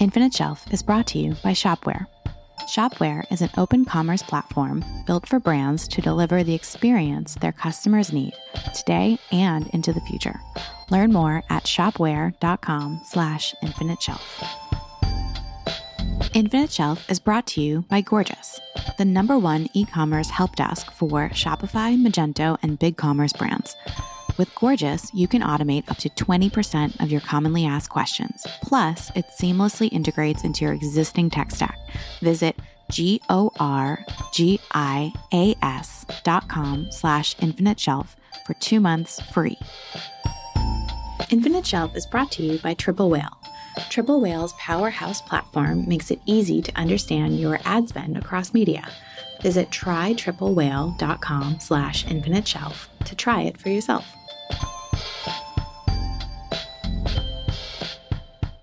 Infinite Shelf is brought to you by Shopware. Shopware is an open commerce platform built for brands to deliver the experience their customers need today and into the future. Learn more at shopware.com slash infinite shelf. Infinite Shelf is brought to you by Gorgias, the number one e-commerce help desk for Shopify, Magento, and BigCommerce brands. With Gorgias, you can automate up to 20% of your commonly asked questions. Plus, it seamlessly integrates into your existing tech stack. Visit G-O-R-G-I-A-S dot com slash infinite shelf for two months free. Infinite Shelf is brought to you by Triple Whale. Triple Whale's powerhouse platform makes it easy to understand your ad spend across media. Visit trytriplewhale.com slash infinite shelf to try it for yourself.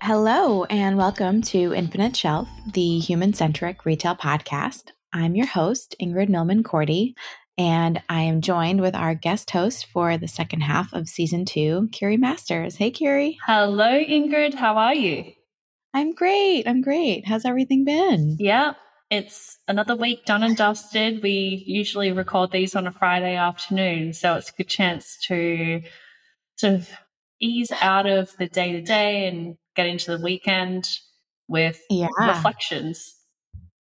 Hello, and welcome to Infinite Shelf, the human centric retail podcast. I'm your host, Ingrid Millman Cordy, and I am joined with our guest host for the second half of season two, Kiri Masters. Hey, Kiri. Hello, Ingrid. How are you? I'm great. I'm great. How's everything been? Yeah, it's another week done and dusted. We usually record these on a Friday afternoon, so it's a good chance to sort of ease out of the day to day and get into the weekend with yeah. reflections.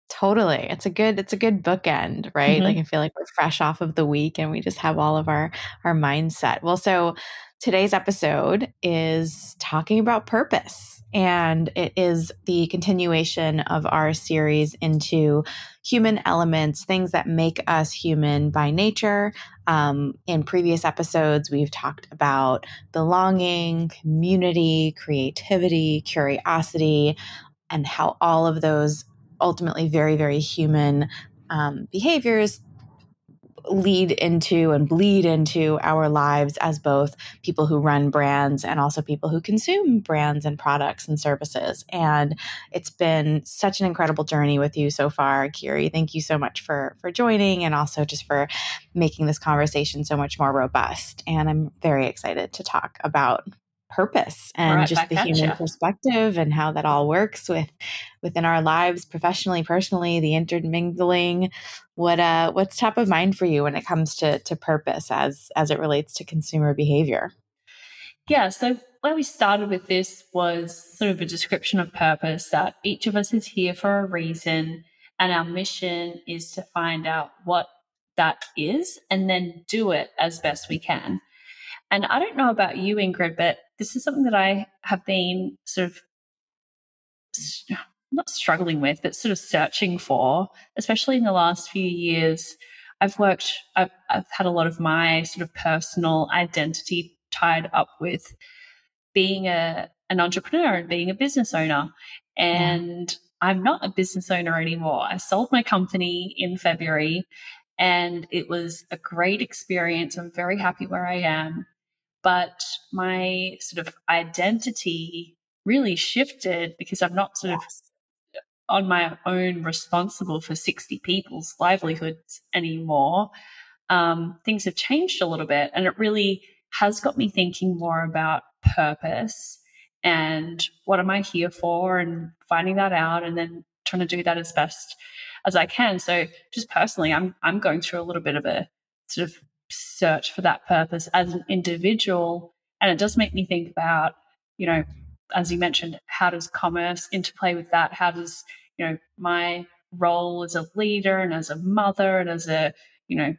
Totally. It's a good it's a good bookend, right? Mm-hmm. Like I feel like we're fresh off of the week and we just have all of our our mindset. Well, so today's episode is talking about purpose. And it is the continuation of our series into human elements, things that make us human by nature. Um, in previous episodes, we've talked about belonging, community, creativity, curiosity, and how all of those ultimately very, very human um, behaviors lead into and bleed into our lives as both people who run brands and also people who consume brands and products and services. And it's been such an incredible journey with you so far, Kiri. Thank you so much for for joining and also just for making this conversation so much more robust. And I'm very excited to talk about purpose and right, just the human you. perspective and how that all works with within our lives professionally personally the intermingling what uh what's top of mind for you when it comes to to purpose as as it relates to consumer behavior yeah so where we started with this was sort of a description of purpose that each of us is here for a reason and our mission is to find out what that is and then do it as best we can and I don't know about you, Ingrid, but this is something that I have been sort of not struggling with, but sort of searching for, especially in the last few years. I've worked, I've, I've had a lot of my sort of personal identity tied up with being a an entrepreneur and being a business owner. And yeah. I'm not a business owner anymore. I sold my company in February and it was a great experience. I'm very happy where I am but my sort of identity really shifted because I'm not sort yes. of on my own responsible for 60 people's livelihoods anymore. Um, things have changed a little bit, and it really has got me thinking more about purpose and what am I here for, and finding that out, and then trying to do that as best as I can. So, just personally, I'm I'm going through a little bit of a sort of search for that purpose as an individual. And it does make me think about, you know, as you mentioned, how does commerce interplay with that? How does, you know, my role as a leader and as a mother and as a, you know,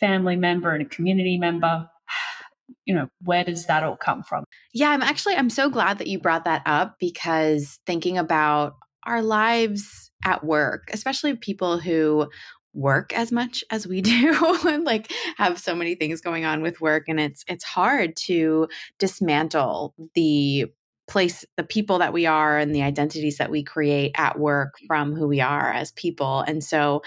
family member and a community member, you know, where does that all come from? Yeah, I'm actually I'm so glad that you brought that up because thinking about our lives at work, especially people who work as much as we do and like have so many things going on with work and it's it's hard to dismantle the place the people that we are and the identities that we create at work mm-hmm. from who we are as people. And so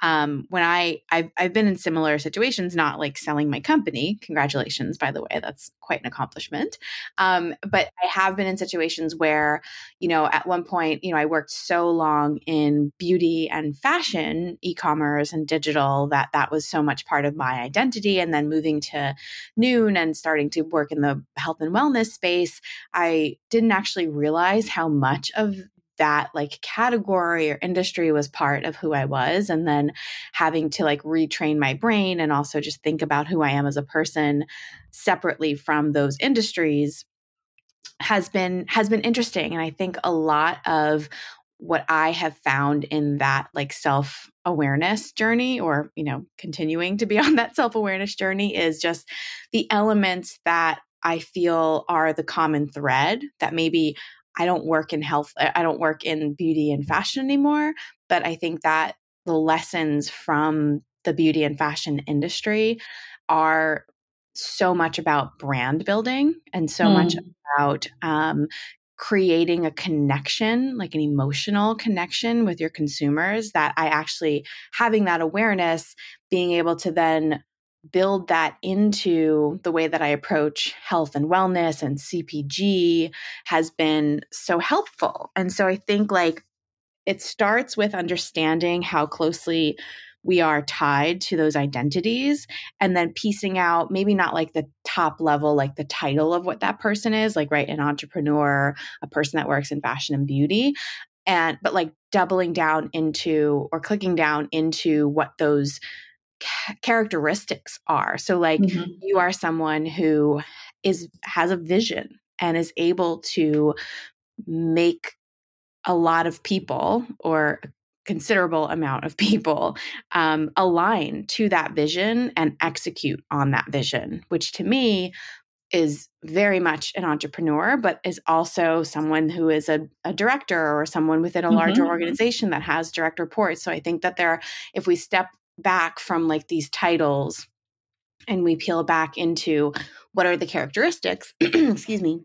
um, when I I've, I've been in similar situations, not like selling my company. Congratulations, by the way, that's quite an accomplishment. Um, but I have been in situations where, you know, at one point, you know, I worked so long in beauty and fashion, e-commerce and digital that that was so much part of my identity. And then moving to Noom and starting to work in the health and wellness space, I didn't actually realize how much of that like category or industry was part of who I was and then having to like retrain my brain and also just think about who I am as a person separately from those industries has been has been interesting and I think a lot of what I have found in that like self awareness journey or you know continuing to be on that self awareness journey is just the elements that I feel are the common thread that maybe I don't work in health, I don't work in beauty and fashion anymore. But I think that the lessons from the beauty and fashion industry are so much about brand building and so mm. much about um, creating a connection, like an emotional connection with your consumers, that I actually having that awareness, being able to then build that into the way that I approach health and wellness and CPG has been so helpful. And so I think like it starts with understanding how closely we are tied to those identities and then piecing out maybe not like the top level like the title of what that person is like right an entrepreneur a person that works in fashion and beauty and but like doubling down into or clicking down into what those characteristics are. So like mm-hmm. you are someone who is has a vision and is able to make a lot of people or a considerable amount of people um, align to that vision and execute on that vision, which to me is very much an entrepreneur, but is also someone who is a, a director or someone within a larger mm-hmm. organization that has direct reports. So I think that there, if we step back from like these titles and we peel back into what are the characteristics, excuse me.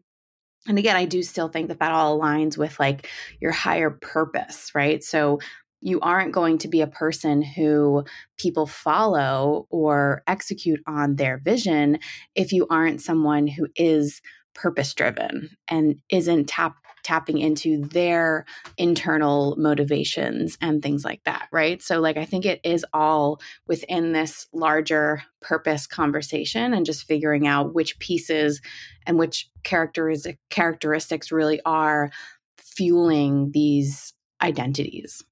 And again, I do still think that that all aligns with like your higher purpose, right? So you aren't going to be a person who people follow or execute on their vision if you aren't someone who is purpose driven and isn't tap tapping into their internal motivations and things like that, right? So, like, I think it is all within this larger purpose conversation and just figuring out which pieces and which characteristic characteristics really are fueling these identities.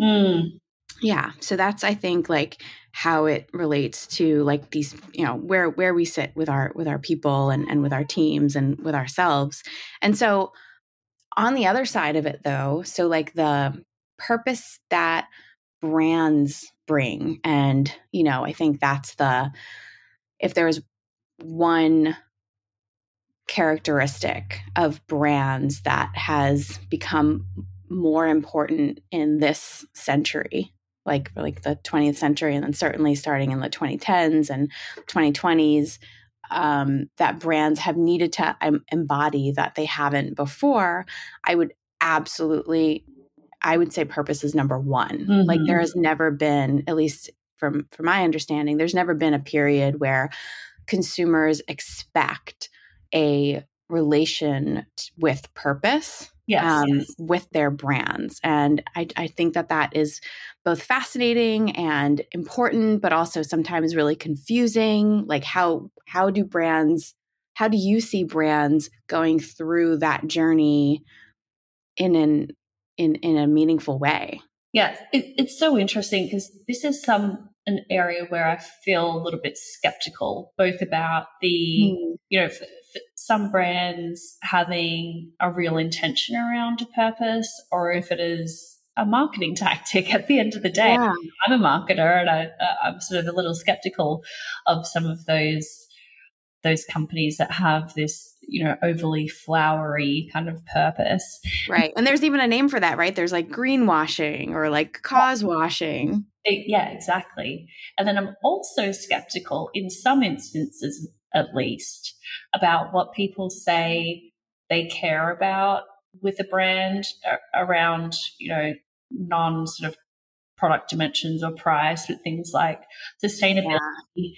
Mm. Yeah. So that's I think like how it relates to like these, you know, where where we sit with our with our people and, and with our teams and with ourselves. And so on the other side of it, though, so like the purpose that brands bring, and, you know, I think that's the, if there's one characteristic of brands that has become more important in this century like like the 20th century and then certainly starting in the 2010s and 2020s um, that brands have needed to um, embody that they haven't before, I would absolutely, I would say purpose is number one. Mm-hmm. Like there has never been, at least from from my understanding, there's never been a period where consumers expect a relation with purpose yes, um, yes. with their brands. And I, I think that that is both fascinating and important, but also sometimes really confusing. Like how how do brands how do you see brands going through that journey in an in in a meaningful way? Yeah, it, it's so interesting because this is some an area where I feel a little bit skeptical, both about the mm. you know some brands having a real intention around a purpose or if it is a marketing tactic at the end of the day. Yeah. I'm a marketer and I, uh, I'm sort of a little skeptical of some of those those companies that have this you know overly flowery kind of purpose. Right. And there's even a name for that right? There's like greenwashing or like cause washing. Yeah exactly. And then i'm also skeptical in some instances at least, about what people say they care about with the brand uh, around, you know, non sort of product dimensions or price, but things like sustainability. Yeah.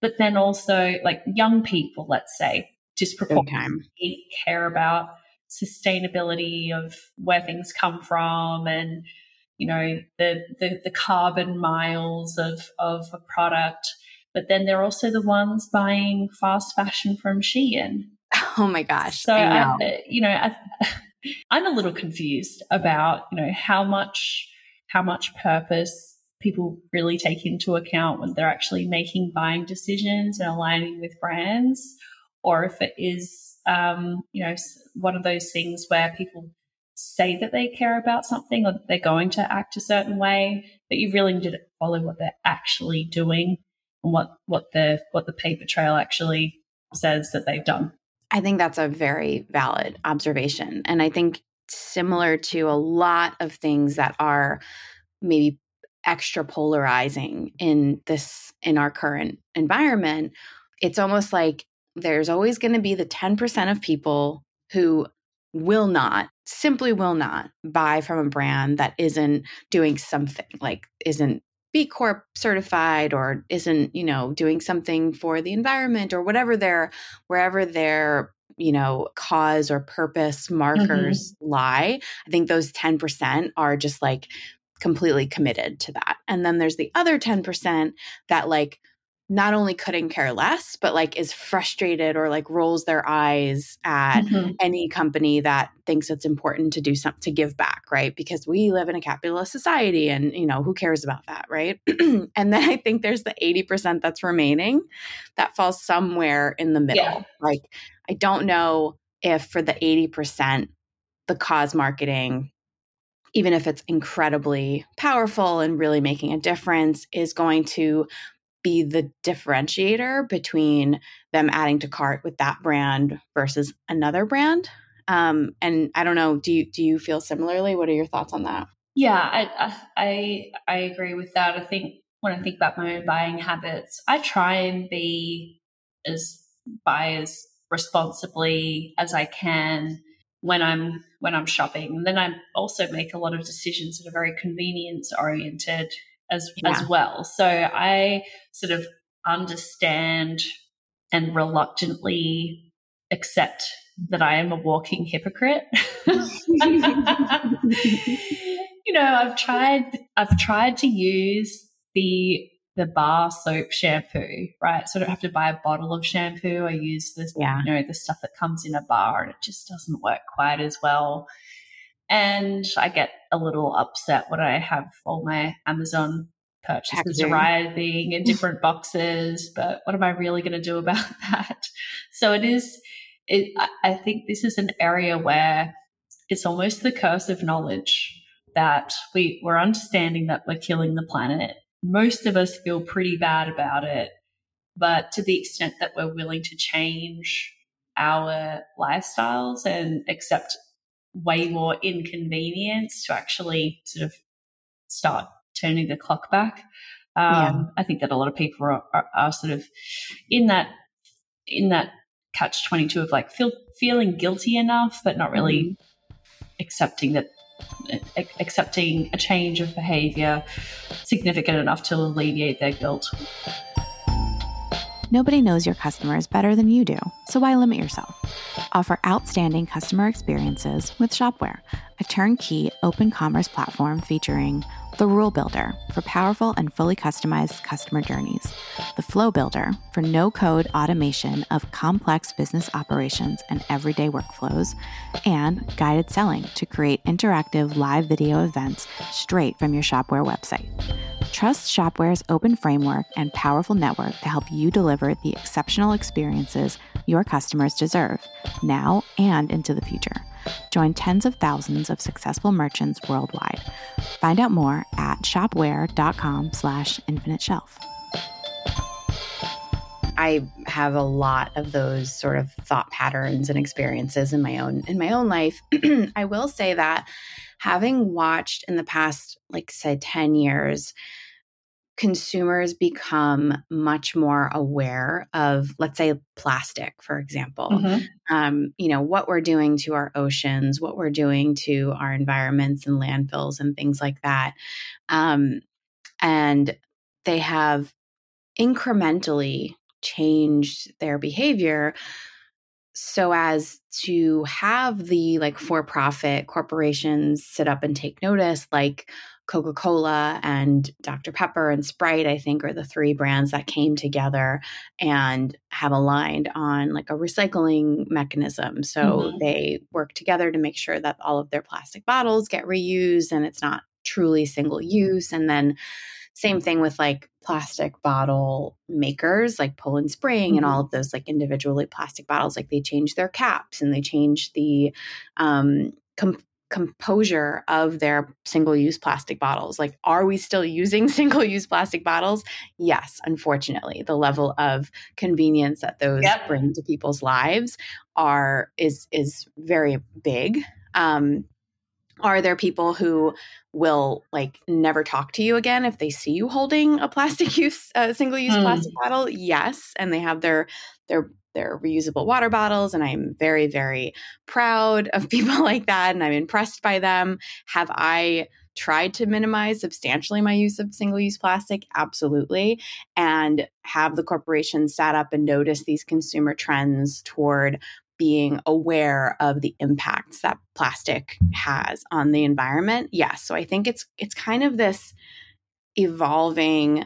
But then also like young people, let's say, disproportionately care about sustainability of where things come from and you know the the, the carbon miles of of a product but then they're also the ones buying fast fashion from Shein. Oh my gosh. So, I, you know, I, I'm a little confused about, you know, how much how much purpose people really take into account when they're actually making buying decisions and aligning with brands, or if it is, um, you know, one of those things where people say that they care about something or they're going to act a certain way, but you really need to follow what they're actually doing and what what the what the paper trail actually says that they've done. I think that's a very valid observation. And I think similar to a lot of things that are maybe extra polarizing in this in our current environment, it's almost like there's always going to be the 10% of people who will not simply will not buy from a brand that isn't doing something like isn't B Corp certified or isn't, you know, doing something for the environment or whatever their wherever their, you know, cause or purpose markers mm-hmm. lie. I think those 10% are just like completely committed to that. And then there's the other 10% that like not only couldn't care less, but like is frustrated or like rolls their eyes at mm-hmm. any company that thinks it's important to do something to give back, right? Because we live in a capitalist society and, you know, who cares about that, right? and then I think there's the 80% that's remaining that falls somewhere in the middle. Yeah. Like, I don't know if for the 80%, the cause marketing even if it's incredibly powerful and really making a difference, is going to be the differentiator between them adding to cart with that brand versus another brand. Um, and I don't know, do you do you feel similarly? What are your thoughts on that? Yeah, I I I agree with that. I think when I think about my own buying habits, I try and be as buy as responsibly as I can when I'm when I'm shopping. And then I also make a lot of decisions that are very convenience oriented as yeah. as well. So I sort of understand and reluctantly accept that I am a walking hypocrite. you know, I've tried I've tried to use the the bar soap shampoo, right? So I don't have to buy a bottle of shampoo. I use this, yeah. you know, the stuff that comes in a bar and it just doesn't work quite as well. And I get a little upset when I have all my Amazon purchases Packaging. arriving in different boxes. But what am I really going to do about that? So it is, it, I think this is an area where it's almost the curse of knowledge that we, we're understanding that we're killing the planet. Most of us feel pretty bad about it. But to the extent that we're willing to change our lifestyles and accept way more inconvenience to actually sort of start turning the clock back. Um, yeah. I think that a lot of people are, are, are, sort of in that in that catch twenty two of like feel, feeling guilty enough, but not really mm-hmm. accepting that accepting a change of behavior significant enough to alleviate their guilt. Nobody knows your customers better than you do, so why limit yourself? Offer outstanding customer experiences with Shopware, a turnkey open commerce platform featuring the Rule Builder for powerful and fully customized customer journeys, the Flow Builder for no code automation of complex business operations and everyday workflows, and guided selling to create interactive live video events straight from your Shopware website. Trust Shopware's open framework and powerful network to help you deliver the exceptional experiences your customers deserve now and into the future. Join tens of thousands of successful merchants worldwide. Find out more at shopware.com slash infinite shelf. I have a lot of those sort of thought patterns and experiences in my own in my own life. I will say that having watched in the past like say 10 years consumers become much more aware of let's say plastic for example mm-hmm. um, you know what we're doing to our oceans what we're doing to our environments and landfills and things like that um, and they have incrementally changed their behavior so as to have the like for profit corporations sit up and take notice like Coca Cola and Dr. Pepper and Sprite, I think, are the three brands that came together and have aligned on like a recycling mechanism. So mm-hmm. they work together to make sure that all of their plastic bottles get reused and it's not truly single use. And then same thing with like plastic bottle makers like Poland Spring mm-hmm. and all of those like individually plastic bottles. Like they change their caps and they change the um, com- composure of their single use plastic bottles. Like, are we still using single use plastic bottles? Yes, unfortunately. The level of convenience that those yep. bring to people's lives are is is very big. Um, are there people who will like never talk to you again if they see you holding a plastic use uh, single use mm. plastic bottle? Yes, and they have their their their reusable water bottles and I'm very very proud of people like that and I'm impressed by them. Have I tried to minimize substantially my use of single use plastic? Absolutely. And have the corporations sat up and noticed these consumer trends toward being aware of the impacts that plastic has on the environment yes. So i think it's it's kind of this evolving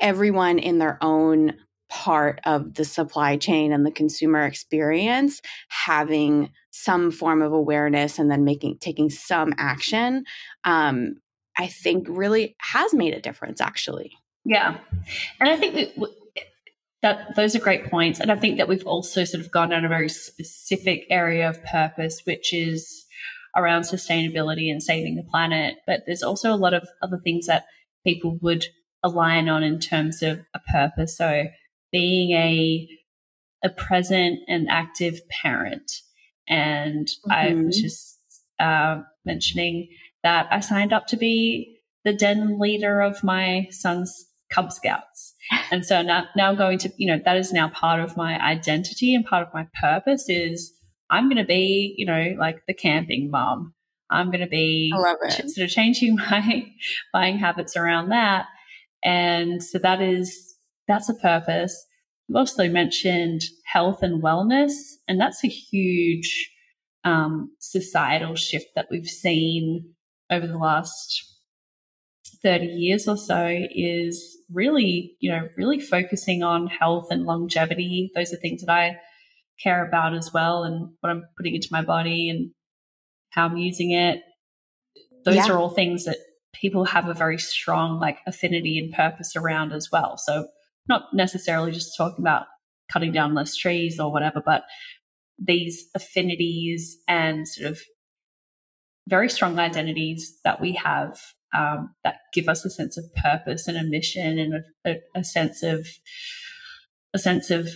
everyone in their own part of the supply chain and the consumer experience having some form of awareness and then making taking some action um, i think really has made a difference actually. Yeah. And i think that those are great points. And I think that we've also sort of gone down a very specific area of purpose, which is around sustainability and saving the planet. But there's also a lot of other things that people would align on in terms of a purpose. So being a a present and active parent. And mm-hmm. I was just uh, mentioning that I signed up to be the den leader of my son's Cub Scouts. And so now, now I'm going to, you know, that is now part of my identity and part of my purpose is I'm going to be, you know, like the camping mom. I'm going to be sort of changing my buying habits around that. And so that is, that's a purpose. You also mentioned health and wellness, and that's a huge um, societal shift that we've seen over the last 30 years or so is really, you know, really focusing on health and longevity. Those are things that I care about as well and what I'm putting into my body and how I'm using it. Those yeah. are all things that people have a very strong like affinity and purpose around as well. So not necessarily just talking about cutting down less trees or whatever, but these affinities and sort of very strong identities that we have um, that give us a sense of purpose and a mission and a, a, a sense of a sense of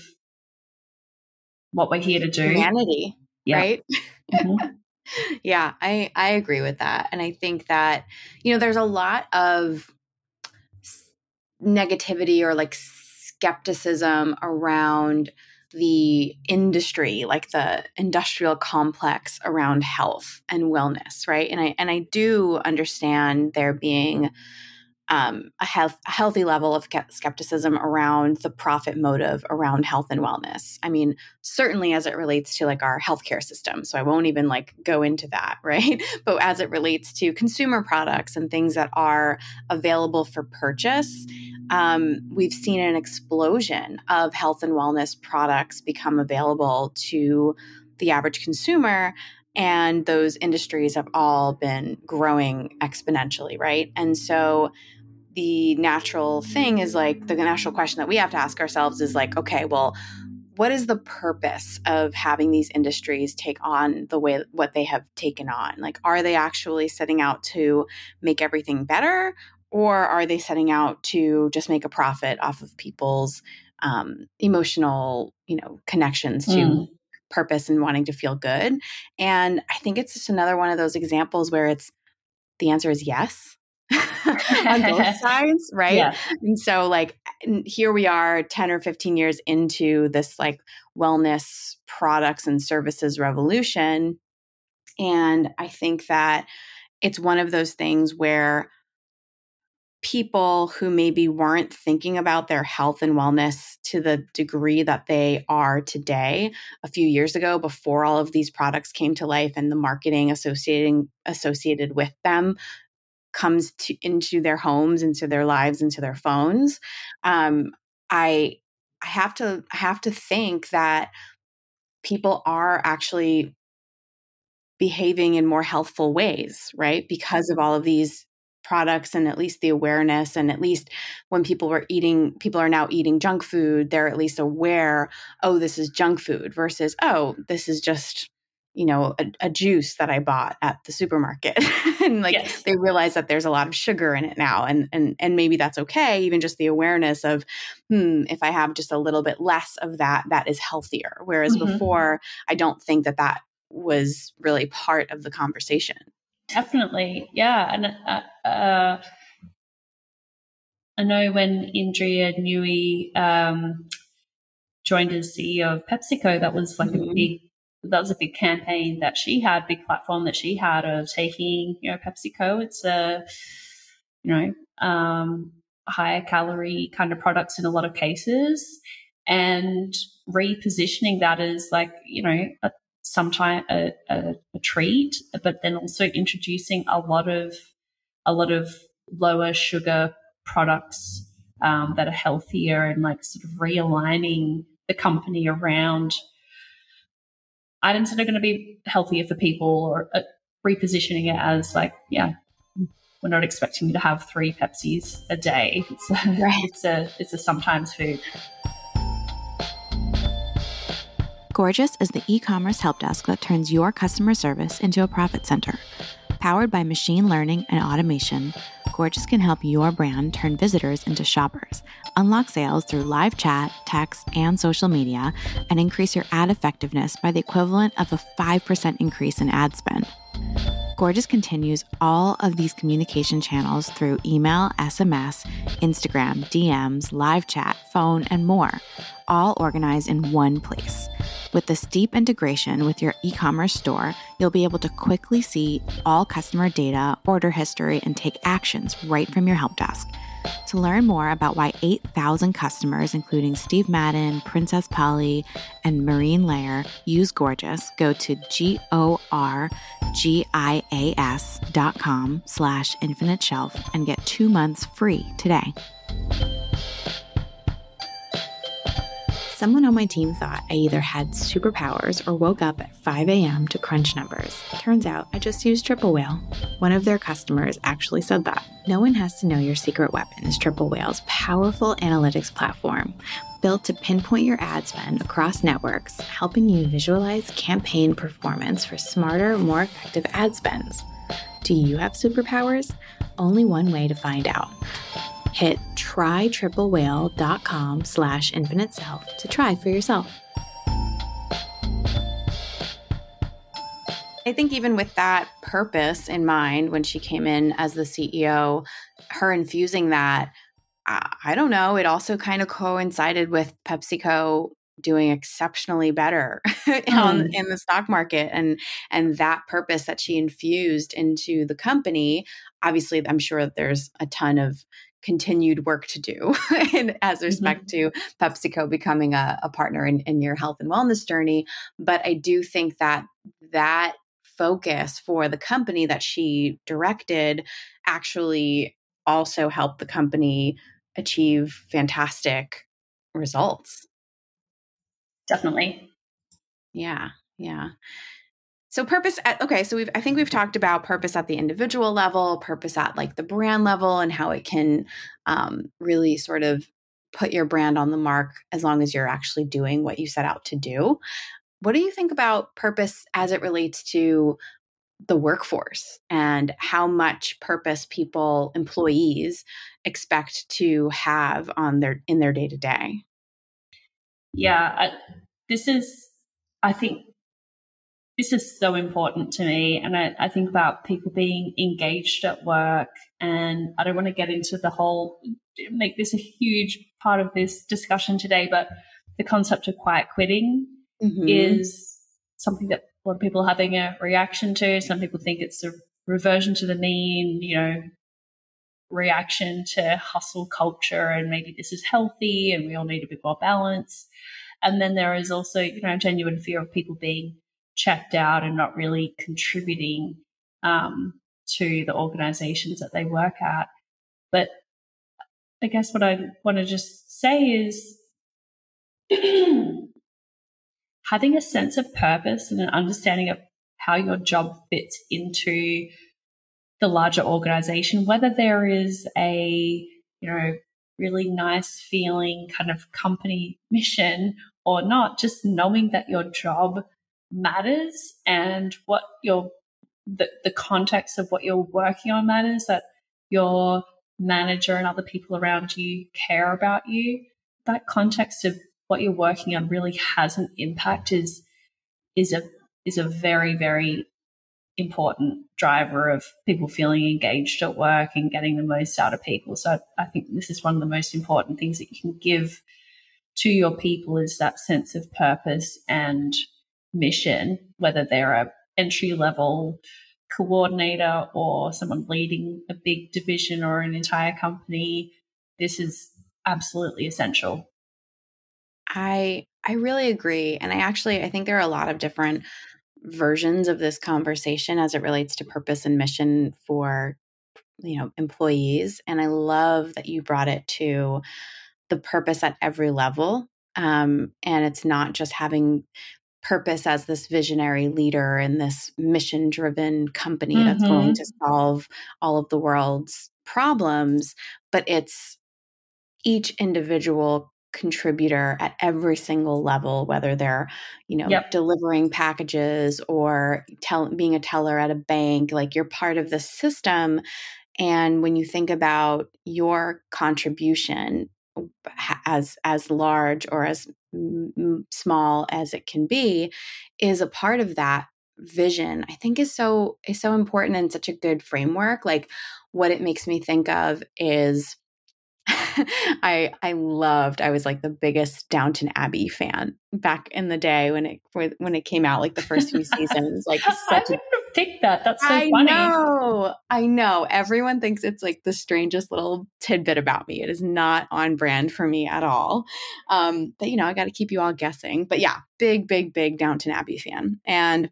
what we're here to do. Humanity, yeah. right? Mm-hmm. yeah, I I agree with that, and I think that you know there's a lot of negativity or like skepticism around the industry like the industrial complex around health and wellness right? And i and i do understand there being um, a, health, healthy level of skepticism around the profit motive around health and wellness. I mean, certainly as it relates to like our healthcare system. So I won't even like go into that, right? But as it relates to consumer products and things that are available for purchase, um, we've seen an explosion of health and wellness products become available to the average consumer. And those industries have all been growing exponentially, right? And so the natural thing is like the natural question that we have to ask ourselves is like, okay, well, what is the purpose of having these industries take on the way what they have taken on? Like, are they actually setting out to make everything better? or are they setting out to just make a profit off of people's um, emotional you know connections to mm. purpose and wanting to feel good and i think it's just another one of those examples where it's the answer is yes on both sides right yeah. and so like here we are 10 or 15 years into this like wellness products and services revolution and i think that it's one of those things where people who maybe weren't thinking about their health and wellness to the degree that they are today a few years ago before all of these products came to life and the marketing associating associated with them comes to, into their homes, into their lives, into their phones, um, I I have to I have to think that people are actually behaving in more healthful ways, right? Because of all of these products and at least the awareness and at least when people were eating people are now eating junk food they're at least aware oh this is junk food versus oh this is just you know a, a juice that i bought at the supermarket and like yes. they realize that there's a lot of sugar in it now and and and maybe that's okay even just the awareness of hmm if i have just a little bit less of that that is healthier whereas mm-hmm. before i don't think that that was really part of the conversation Definitely, yeah, and uh, uh, I know when Indra Nooyi um, joined as CEO of PepsiCo, that was like mm-hmm. a big that was a big campaign that she had, big platform that she had of taking you know PepsiCo. It's a you know um, higher calorie kind of products in a lot of cases, and repositioning that as like you know a sometimes a, a, a treat, but then also introducing a lot of a lot of lower sugar products um, that are healthier and like sort of realigning the company around items that are going to be healthier for people or uh, repositioning it as like yeah we're not expecting you to have three pepsis a day it's a, right. it's a it's a sometimes food Gorgias is the e commerce help desk that turns your customer service into a profit center. Powered by machine learning and automation, Gorgias can help your brand turn visitors into shoppers, unlock sales through live chat, text, and social media, and increase your ad effectiveness by the equivalent of a 5% increase in ad spend. Gorgias continues all of these communication channels through email, SMS, Instagram, DMs, live chat, phone, and more, all organized in one place. With this deep integration with your e commerce store, you'll be able to quickly see all customer data, order history, and take actions right from your help desk. To learn more about why 8,000 customers, including Steve Madden, Princess Polly, and Marine Layer, use Gorgias, go to G-O-R-G-I-A-S dot com slash infinite shelf and get two months free today. Someone on my team thought I either had superpowers or woke up at 5 a.m. to crunch numbers. Turns out I just used Triple Whale. One of their customers actually said that. No one has to know your secret weapon is Triple Whale's powerful analytics platform, built to pinpoint your ad spend across networks, helping you visualize campaign performance for smarter, more effective ad spends. Do you have superpowers? Only one way to find out hit trytriplewhale.com slash infinite self to try for yourself. I think even with that purpose in mind, when she came in as the CEO, her infusing that, I don't know, it also kind of coincided with PepsiCo doing exceptionally better on, mm. in the stock market and and that purpose that she infused into the company obviously i'm sure there's a ton of continued work to do in, as mm-hmm. respect mm-hmm. to PepsiCo becoming a, a partner in, in your health and wellness journey. But I do think that that focus for the company that she directed actually also helped the company achieve fantastic results. Definitely. Yeah. Yeah. So purpose at, okay, so we've I think we've talked about purpose at the individual level, purpose at like the brand level and how it can um, really sort of put your brand on the mark as long as you're actually doing what you set out to do. What do you think about purpose as it relates to the workforce and how much purpose people employees expect to have on their in their day to day? Yeah, I, this is I think this is so important to me. And I, I, think about people being engaged at work. And I don't want to get into the whole, make this a huge part of this discussion today, but the concept of quiet quitting mm-hmm. is something that a lot of people are having a reaction to. Some people think it's a reversion to the mean, you know, reaction to hustle culture. And maybe this is healthy and we all need a bit more balance. And then there is also, you know, genuine fear of people being checked out and not really contributing um, to the organizations that they work at. But I guess what I want to just say is having a sense of purpose and an understanding of how your job fits into the larger organization, whether there is a, you know, really nice feeling kind of company mission or not, just knowing that your job matters and what your the, the context of what you're working on matters, that your manager and other people around you care about you. That context of what you're working on really has an impact is is a is a very, very important driver of people feeling engaged at work and getting the most out of people. So I think this is one of the most important things that you can give to your people is that sense of purpose and mission, whether they're a entry level coordinator or someone leading a big division or an entire company. This is absolutely essential. I I really agree and I actually I think there are a lot of different versions of this conversation as it relates to purpose and mission for you know employees and i love that you brought it to the purpose at every level um, and it's not just having purpose as this visionary leader in this mission driven company mm-hmm. that's going to solve all of the world's problems but it's each individual contributor at every single level whether they're you know yep. delivering packages or tell, being a teller at a bank like you're part of the system and when you think about your contribution as as large or as m- small as it can be is a part of that vision i think is so is so important and such a good framework like what it makes me think of is I I loved. I was like the biggest Downton Abbey fan back in the day when it when it came out, like the first few seasons. Like such I would have picked that. That's so I funny. I know. I know. Everyone thinks it's like the strangest little tidbit about me. It is not on brand for me at all. Um, but you know, I got to keep you all guessing. But yeah, big, big, big Downton Abbey fan, and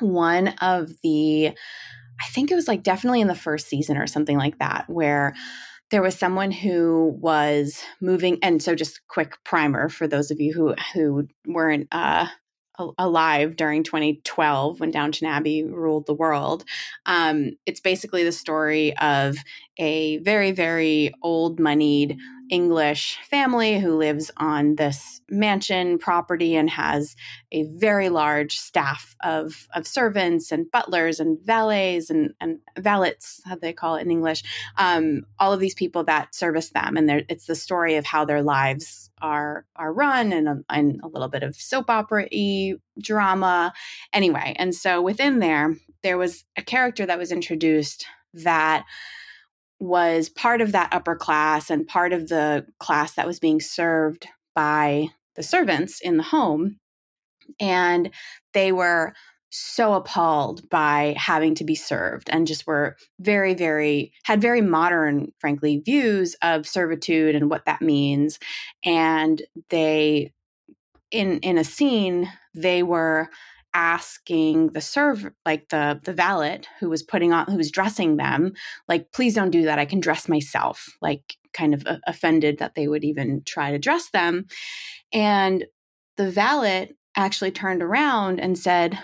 one of the, I think it was like definitely in the first season or something like that, where there was someone who was moving and so just quick primer for those of you who who weren't uh, alive during 2012 when Downton Abbey ruled the world. Um, it's basically the story of a very, very old moneyed English family who lives on this mansion property and has a very large staff of, of servants and butlers and valets and, and valets, how they call it in English, um, all of these people that service them. And it's the story of how their lives are are run and a, and a little bit of soap opera y drama. Anyway, and so within there, there was a character that was introduced that was part of that upper class and part of the class that was being served by the servants in the home. And they were so appalled by having to be served and just were very, very, had very modern, frankly, views of servitude and what that means. And they, in, in a scene, they were asking the serve like the the valet who was putting on who was dressing them like please don't do that. I can dress myself like kind of offended that they would even try to dress them. And the valet actually turned around and said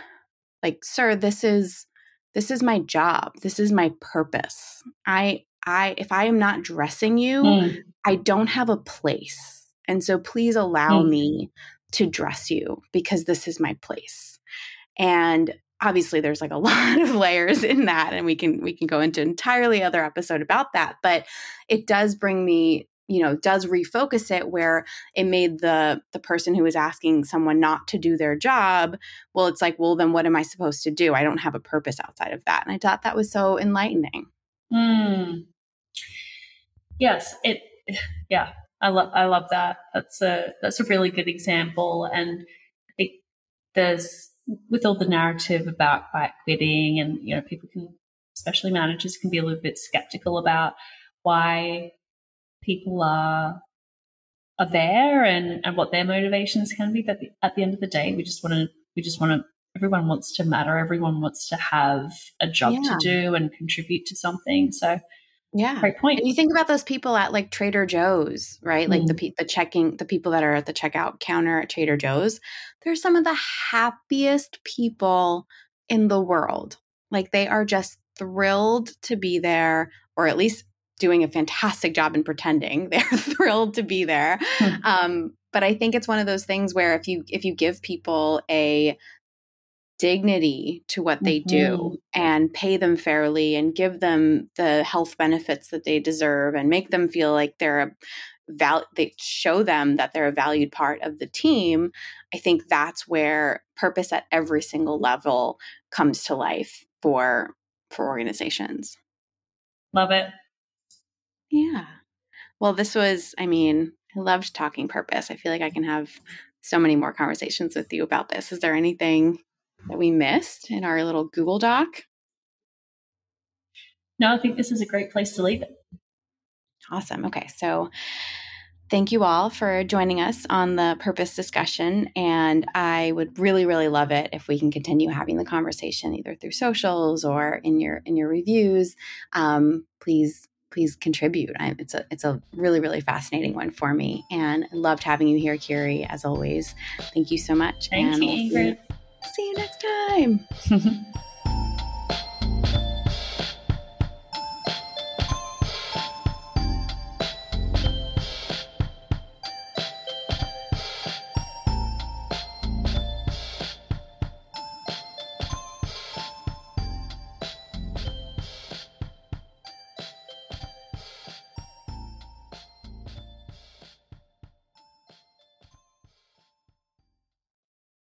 like sir this is this is my job. This is my purpose. I i if i am not dressing you mm. i don't have a place. And so please allow mm. me to dress you because this is my place and obviously there's like a lot of layers in that and we can we can go into entirely other episode about that but it does bring me you know does refocus it where it made the the person who was asking someone not to do their job well it's like well then what am i supposed to do? I don't have a purpose outside of that. And i thought that was so enlightening. Mm. yes it yeah i love i love that. That's a that's a really good example and it, there's with all the narrative about quiet quitting and you know people can especially managers can be a little bit skeptical about why people are are there and and what their motivations can be but at the end of the day we just want to we just want to everyone wants to matter. Everyone wants to have a job yeah. to do and contribute to something. So yeah. Great point. And you think about those people at like Trader Joe's, right? Mm. Like the mm. the checking the people that are at the checkout counter at Trader Joe's. They're some of the happiest people in the world. Like they are just thrilled to be there or at least doing a fantastic job in pretending they're thrilled to be there. Mm. Um, but I think it's one of those things where if you if you give people a dignity to what they mm-hmm. do and pay them fairly and give them the health benefits that they deserve and make them feel like they're a val- they show them that they're a valued part of the team i think that's where purpose at every single level comes to life for for organizations. Love it. Yeah. Well this was i mean i loved talking purpose. I feel like i can have so many more conversations with you about this. Is there anything that we missed in our little Google Doc? No, I think this is a great place to leave it. Awesome. Okay. So, thank you all for joining us on the purpose discussion. And I would really, really love it if we can continue having the conversation either through socials or in your in your reviews. Um, please please contribute. I, it's a it's a really really fascinating one for me, and I loved having you here, Kiri. As always, thank you so much. Thank and you, we'll See you next time.